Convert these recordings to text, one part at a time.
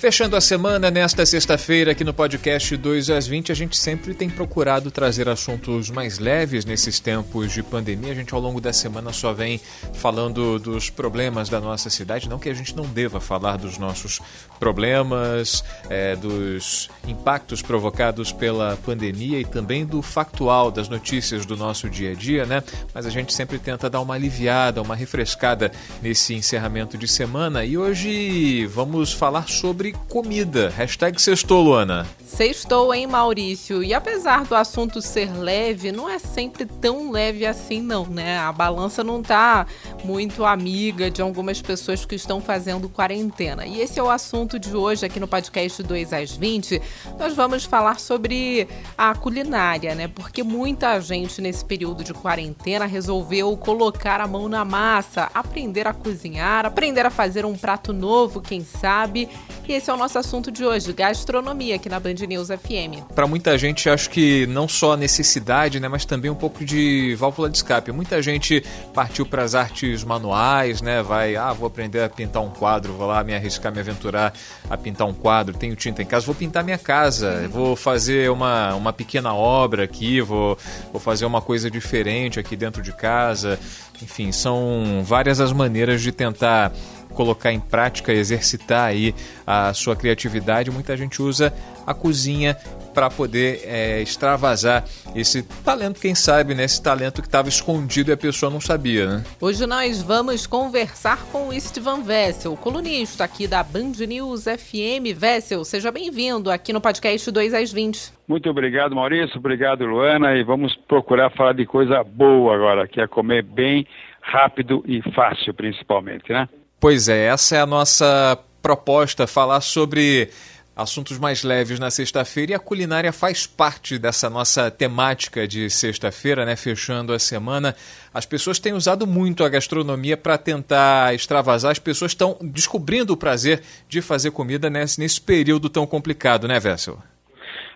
Fechando a semana, nesta sexta-feira, aqui no podcast 2 às 20, a gente sempre tem procurado trazer assuntos mais leves nesses tempos de pandemia. A gente, ao longo da semana, só vem falando dos problemas da nossa cidade. Não que a gente não deva falar dos nossos problemas, é, dos impactos provocados pela pandemia e também do factual das notícias do nosso dia a dia, né? Mas a gente sempre tenta dar uma aliviada, uma refrescada nesse encerramento de semana. E hoje vamos falar sobre comida. Hashtag sextou, Luana. Sextou, hein, Maurício? E apesar do assunto ser leve, não é sempre tão leve assim, não, né? A balança não tá muito amiga de algumas pessoas que estão fazendo quarentena. E esse é o assunto de hoje aqui no podcast 2 às 20. Nós vamos falar sobre a culinária, né? Porque muita gente nesse período de quarentena resolveu colocar a mão na massa, aprender a cozinhar, aprender a fazer um prato novo, quem sabe. E esse é o nosso assunto de hoje, gastronomia aqui na Band News FM. Para muita gente, acho que não só necessidade, né, mas também um pouco de válvula de escape. Muita gente partiu para as artes manuais, né? Vai, ah, vou aprender a pintar um quadro, vou lá me arriscar, me aventurar a pintar um quadro. Tenho tinta em casa, vou pintar minha casa, vou fazer uma, uma pequena obra aqui, vou, vou fazer uma coisa diferente aqui dentro de casa. Enfim, são várias as maneiras de tentar colocar em prática, exercitar aí a sua criatividade. Muita gente usa a cozinha para poder é, extravasar esse talento, quem sabe, né? Esse talento que estava escondido e a pessoa não sabia, né? Hoje nós vamos conversar com o Estevan Vessel, colunista aqui da Band News FM. Vessel, seja bem-vindo aqui no podcast 2 às 20. Muito obrigado, Maurício. Obrigado, Luana. E vamos procurar falar de coisa boa agora, que é comer bem, rápido e fácil, principalmente, né? Pois é, essa é a nossa proposta, falar sobre assuntos mais leves na sexta-feira e a culinária faz parte dessa nossa temática de sexta-feira, né? Fechando a semana. As pessoas têm usado muito a gastronomia para tentar extravasar, as pessoas estão descobrindo o prazer de fazer comida nesse, nesse período tão complicado, né, Vessel?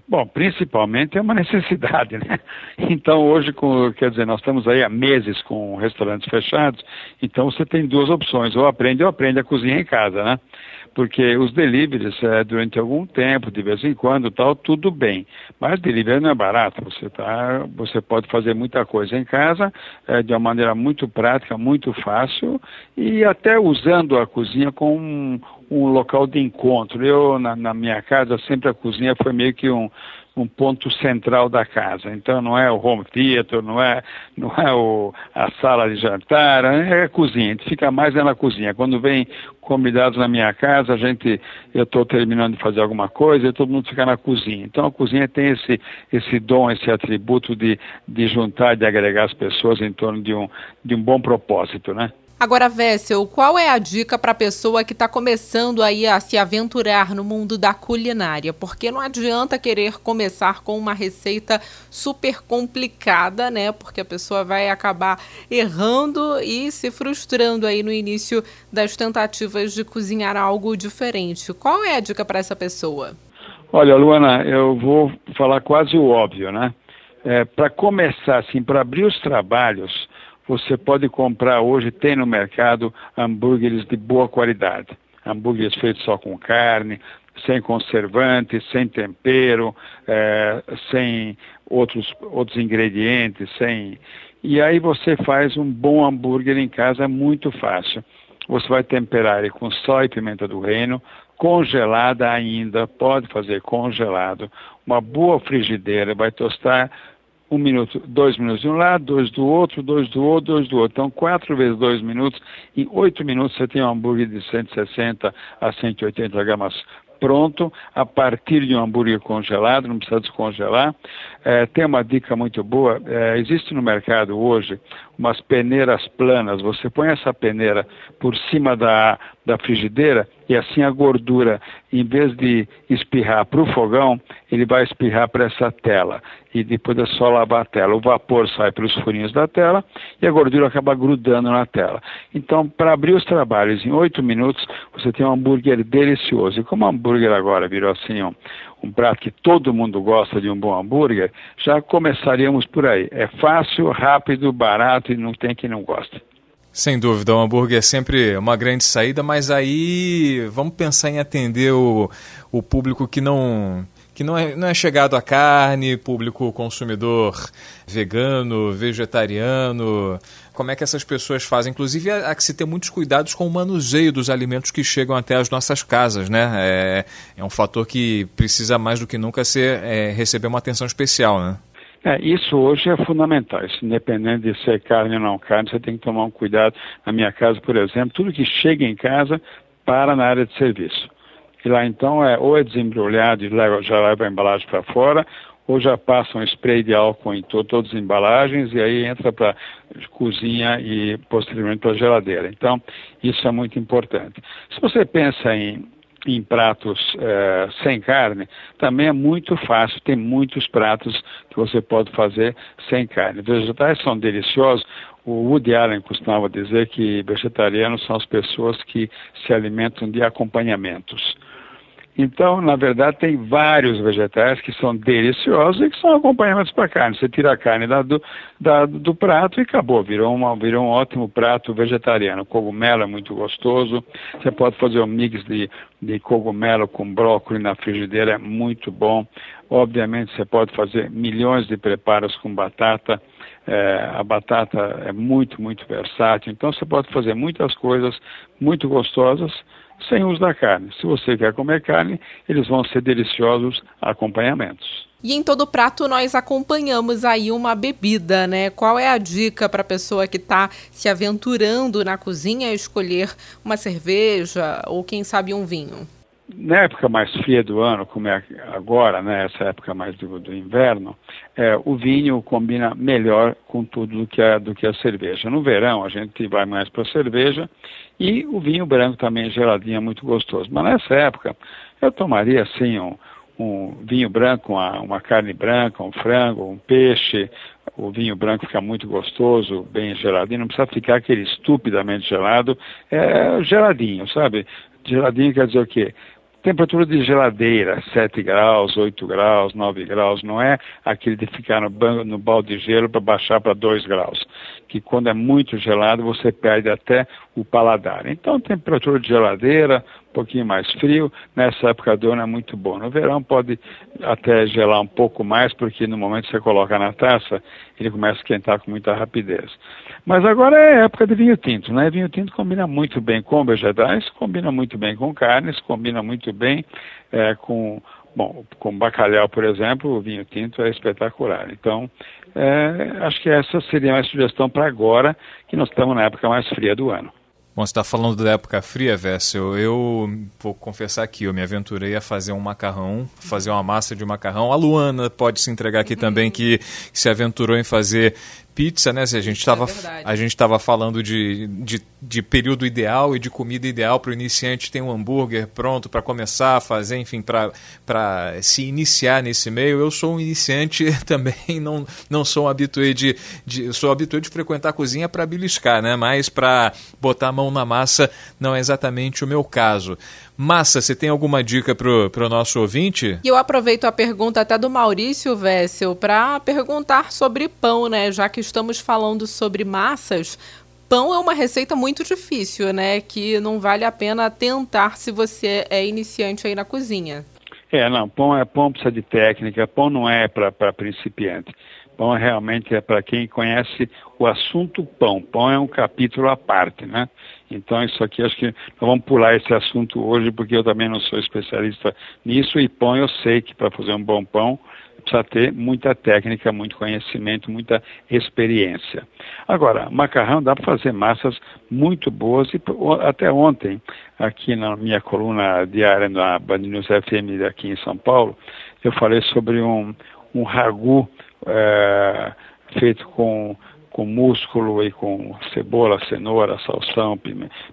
Bom, principalmente é uma necessidade, né? Então hoje, com, quer dizer, nós estamos aí há meses com restaurantes fechados, então você tem duas opções, ou aprende ou aprende a cozinhar em casa, né? Porque os deliveries, é, durante algum tempo, de vez em quando, tal, tudo bem. Mas delivery não é barato, você, tá, você pode fazer muita coisa em casa, é, de uma maneira muito prática, muito fácil, e até usando a cozinha com um, um local de encontro. Eu, na, na, minha casa, sempre a cozinha foi meio que um, um ponto central da casa. Então não é o home theater, não é, não é o, a sala de jantar, é a cozinha. A gente fica mais é na cozinha. Quando vem convidados na minha casa, a gente, eu estou terminando de fazer alguma coisa e todo mundo fica na cozinha. Então a cozinha tem esse, esse dom, esse atributo de, de juntar, de agregar as pessoas em torno de um, de um bom propósito, né? Agora, Vessel, qual é a dica para a pessoa que está começando aí a se aventurar no mundo da culinária? Porque não adianta querer começar com uma receita super complicada, né? Porque a pessoa vai acabar errando e se frustrando aí no início das tentativas de cozinhar algo diferente. Qual é a dica para essa pessoa? Olha, Luana, eu vou falar quase o óbvio, né? É, para começar, assim, para abrir os trabalhos, você pode comprar hoje, tem no mercado, hambúrgueres de boa qualidade. Hambúrgueres feitos só com carne, sem conservante, sem tempero, é, sem outros, outros ingredientes, sem. E aí você faz um bom hambúrguer em casa muito fácil. Você vai temperar ele com sal e pimenta do reino, congelada ainda, pode fazer congelado, uma boa frigideira, vai tostar um minuto, dois minutos de um lado, dois do outro, dois do outro, dois do outro. Então, quatro vezes dois minutos, em oito minutos você tem um hambúrguer de 160 a 180 gramas pronto, a partir de um hambúrguer congelado, não precisa descongelar. É, tem uma dica muito boa, é, existe no mercado hoje umas peneiras planas, você põe essa peneira por cima da, da frigideira e assim a gordura, em vez de espirrar para o fogão, ele vai espirrar para essa tela e depois é só lavar a tela. O vapor sai pelos furinhos da tela e a gordura acaba grudando na tela. Então, para abrir os trabalhos em oito minutos, você tem um hambúrguer delicioso. E como o hambúrguer agora virou assim um, um prato que todo mundo gosta de um bom hambúrguer, já começaríamos por aí. É fácil, rápido, barato e não tem quem não gosta. Sem dúvida, o hambúrguer é sempre uma grande saída, mas aí vamos pensar em atender o, o público que não que não é, não é chegado à carne, público consumidor vegano, vegetariano. Como é que essas pessoas fazem? Inclusive, há que se ter muitos cuidados com o manuseio dos alimentos que chegam até as nossas casas, né? É, é um fator que precisa mais do que nunca ser, é, receber uma atenção especial, né? É, isso hoje é fundamental. Isso, independente de ser carne ou não carne, você tem que tomar um cuidado. Na minha casa, por exemplo, tudo que chega em casa para na área de serviço. E lá então é ou é desembrulhado e leva, já leva a embalagem para fora, ou já passa um spray de álcool em to todas as embalagens e aí entra para cozinha e posteriormente para geladeira. Então, isso é muito importante. Se você pensa em, em pratos eh, sem carne, também é muito fácil, tem muitos pratos que você pode fazer sem carne. Vegetais são deliciosos. O Woody Allen costumava dizer que vegetarianos são as pessoas que se alimentam de acompanhamentos. Então, na verdade, tem vários vegetais que são deliciosos e que são acompanhamentos para carne. Você tira a carne da, do, da, do prato e acabou, virou, uma, virou um ótimo prato vegetariano. Cogumelo é muito gostoso. Você pode fazer um mix de, de cogumelo com brócolis na frigideira, é muito bom. Obviamente, você pode fazer milhões de preparos com batata. É, a batata é muito, muito versátil. Então, você pode fazer muitas coisas muito gostosas sem uso da carne. Se você quer comer carne, eles vão ser deliciosos acompanhamentos. E em todo prato nós acompanhamos aí uma bebida, né? Qual é a dica para a pessoa que está se aventurando na cozinha escolher uma cerveja ou quem sabe um vinho? Na época mais fria do ano, como é agora, né, essa época mais do, do inverno, é, o vinho combina melhor com tudo do que, a, do que a cerveja. No verão a gente vai mais para a cerveja e o vinho branco também geladinho é muito gostoso. Mas nessa época eu tomaria assim um, um vinho branco, uma, uma carne branca, um frango, um peixe. O vinho branco fica muito gostoso, bem geladinho, não precisa ficar aquele estupidamente gelado, é geladinho, sabe? Geladinho quer dizer o quê? Temperatura de geladeira, 7 graus, 8 graus, 9 graus, não é aquele de ficar no, no balde de gelo para baixar para 2 graus, que quando é muito gelado você perde até o paladar. Então, temperatura de geladeira, um pouquinho mais frio, nessa época do ano é muito bom. No verão pode até gelar um pouco mais, porque no momento que você coloca na taça, ele começa a esquentar com muita rapidez. Mas agora é época de vinho tinto, né? Vinho tinto combina muito bem com vegetais, combina muito bem com carnes, combina muito bem é, com Bom, com bacalhau, por exemplo, o vinho tinto é espetacular. Então, é, acho que essa seria a sugestão para agora, que nós estamos na época mais fria do ano. Bom, você está falando da época fria, Vessel. Eu vou confessar aqui, eu me aventurei a fazer um macarrão, fazer uma massa de macarrão. A Luana pode se entregar aqui também, que se aventurou em fazer pizza, né? Se a gente estava é a gente estava falando de, de, de, período ideal e de comida ideal para o iniciante tem um hambúrguer pronto para começar a fazer, enfim, para se iniciar nesse meio. Eu sou um iniciante também, não, não sou um habitué de, de sou habitué de frequentar a cozinha para beliscar, né? Mas para botar a mão na massa não é exatamente o meu caso. Massa, você tem alguma dica para o nosso ouvinte? E eu aproveito a pergunta até do Maurício Vessel para perguntar sobre pão, né? Já que estamos falando sobre massas, pão é uma receita muito difícil, né? Que não vale a pena tentar se você é iniciante aí na cozinha. É, não, pão é pão precisa de técnica, pão não é para principiante. Pão realmente é para quem conhece o assunto pão. Pão é um capítulo à parte, né? Então isso aqui acho que nós vamos pular esse assunto hoje porque eu também não sou especialista nisso e pão eu sei que para fazer um bom pão precisa ter muita técnica, muito conhecimento, muita experiência. Agora, macarrão dá para fazer massas muito boas e até ontem aqui na minha coluna diária na Band News FM aqui em São Paulo eu falei sobre um, um ragu é, feito com com músculo e com cebola, cenoura, salsão,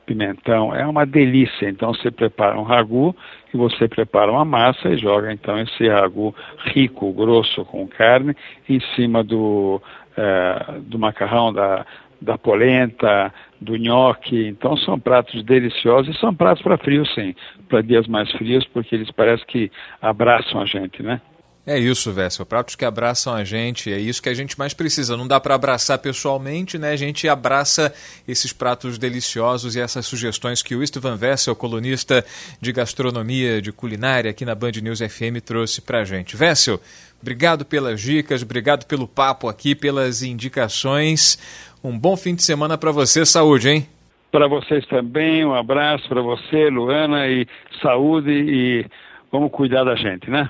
pimentão. É uma delícia. Então você prepara um ragu e você prepara uma massa e joga então esse ragu rico, grosso com carne em cima do, é, do macarrão, da, da polenta, do nhoque. Então são pratos deliciosos e são pratos para frio, sim, para dias mais frios, porque eles parecem que abraçam a gente, né? É isso, Vessel. Pratos que abraçam a gente, é isso que a gente mais precisa. Não dá para abraçar pessoalmente, né? A gente abraça esses pratos deliciosos e essas sugestões que o Istvan Vessel, colunista de gastronomia, de culinária aqui na Band News FM, trouxe para a gente. Vessel, obrigado pelas dicas, obrigado pelo papo aqui, pelas indicações. Um bom fim de semana para você. Saúde, hein? Para vocês também. Um abraço para você, Luana, e saúde e vamos cuidar da gente, né?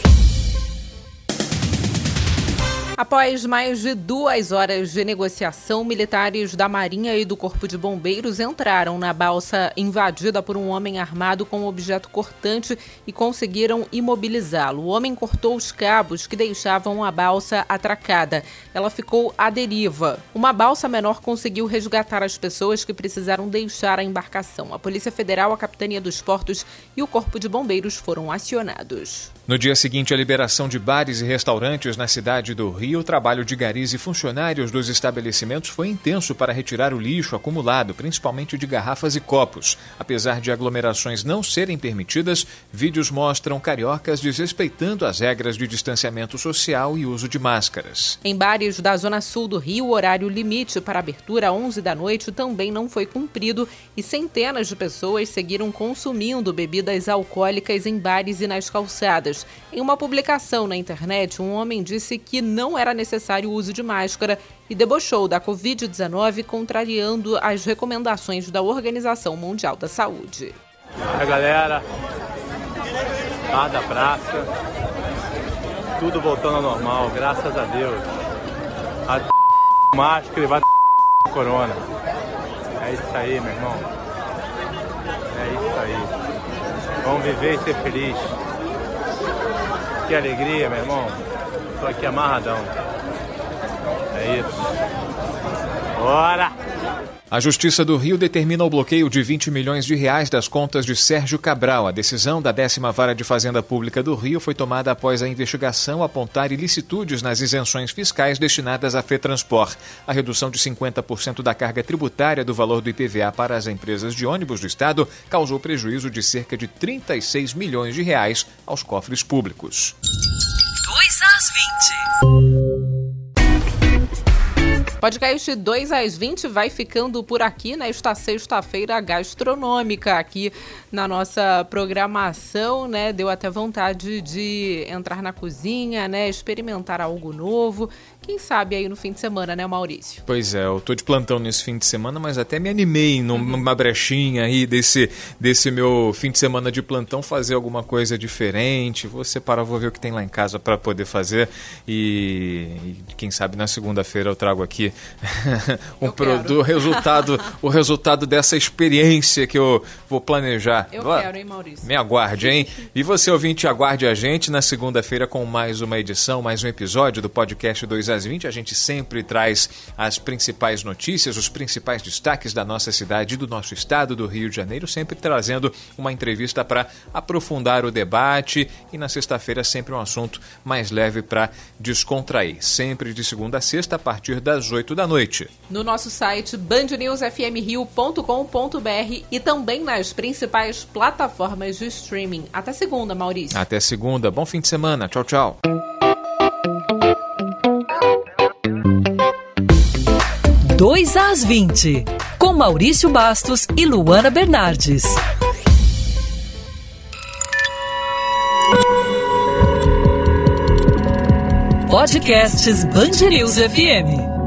Após mais de duas horas de negociação, militares da Marinha e do Corpo de Bombeiros entraram na balsa invadida por um homem armado com um objeto cortante e conseguiram imobilizá-lo. O homem cortou os cabos que deixavam a balsa atracada. Ela ficou à deriva. Uma balsa menor conseguiu resgatar as pessoas que precisaram deixar a embarcação. A Polícia Federal, a Capitania dos Portos e o Corpo de Bombeiros foram acionados. No dia seguinte à liberação de bares e restaurantes na cidade do Rio, o trabalho de garis e funcionários dos estabelecimentos foi intenso para retirar o lixo acumulado, principalmente de garrafas e copos. Apesar de aglomerações não serem permitidas, vídeos mostram cariocas desrespeitando as regras de distanciamento social e uso de máscaras. Em bares da zona sul do Rio, o horário limite para abertura às 11 da noite também não foi cumprido e centenas de pessoas seguiram consumindo bebidas alcoólicas em bares e nas calçadas. Em uma publicação na internet, um homem disse que não era necessário o uso de máscara e debochou da Covid-19, contrariando as recomendações da Organização Mundial da Saúde. A galera, bar da praça, tudo voltando ao normal, graças a Deus. A máscara e vai corona. É isso aí, meu irmão. É isso aí. Vamos viver e ser feliz. Que alegria, meu irmão. Tô aqui amarradão. É isso. Bora! A Justiça do Rio determina o bloqueio de 20 milhões de reais das contas de Sérgio Cabral. A decisão da décima vara de Fazenda Pública do Rio foi tomada após a investigação apontar ilicitudes nas isenções fiscais destinadas à FETranspor. A redução de 50% da carga tributária do valor do IPVA para as empresas de ônibus do Estado causou prejuízo de cerca de 36 milhões de reais aos cofres públicos. 2 às 20. Podcast 2 às 20 vai ficando por aqui nesta sexta-feira gastronômica aqui na nossa programação, né? Deu até vontade de entrar na cozinha, né? Experimentar algo novo. Quem sabe aí no fim de semana, né, Maurício? Pois é, eu tô de plantão nesse fim de semana, mas até me animei numa brechinha aí desse, desse meu fim de semana de plantão fazer alguma coisa diferente. Vou separar, vou ver o que tem lá em casa para poder fazer e, e, quem sabe na segunda-feira eu trago aqui um produto, resultado, o resultado dessa experiência que eu vou planejar. Eu quero, hein, Maurício? Me aguarde, hein? E você ouvinte, aguarde a gente na segunda-feira com mais uma edição, mais um episódio do podcast 2 às 20, a gente sempre traz as principais notícias, os principais destaques da nossa cidade e do nosso estado do Rio de Janeiro, sempre trazendo uma entrevista para aprofundar o debate e na sexta-feira sempre um assunto mais leve para descontrair. Sempre de segunda a sexta, a partir das 8 da noite. No nosso site bandnewsfmrio.com.br e também nas principais plataformas de streaming. Até segunda, Maurício. Até segunda. Bom fim de semana. Tchau, tchau. 2 às 20, com Maurício Bastos e Luana Bernardes. Podcasts Bangerils FM.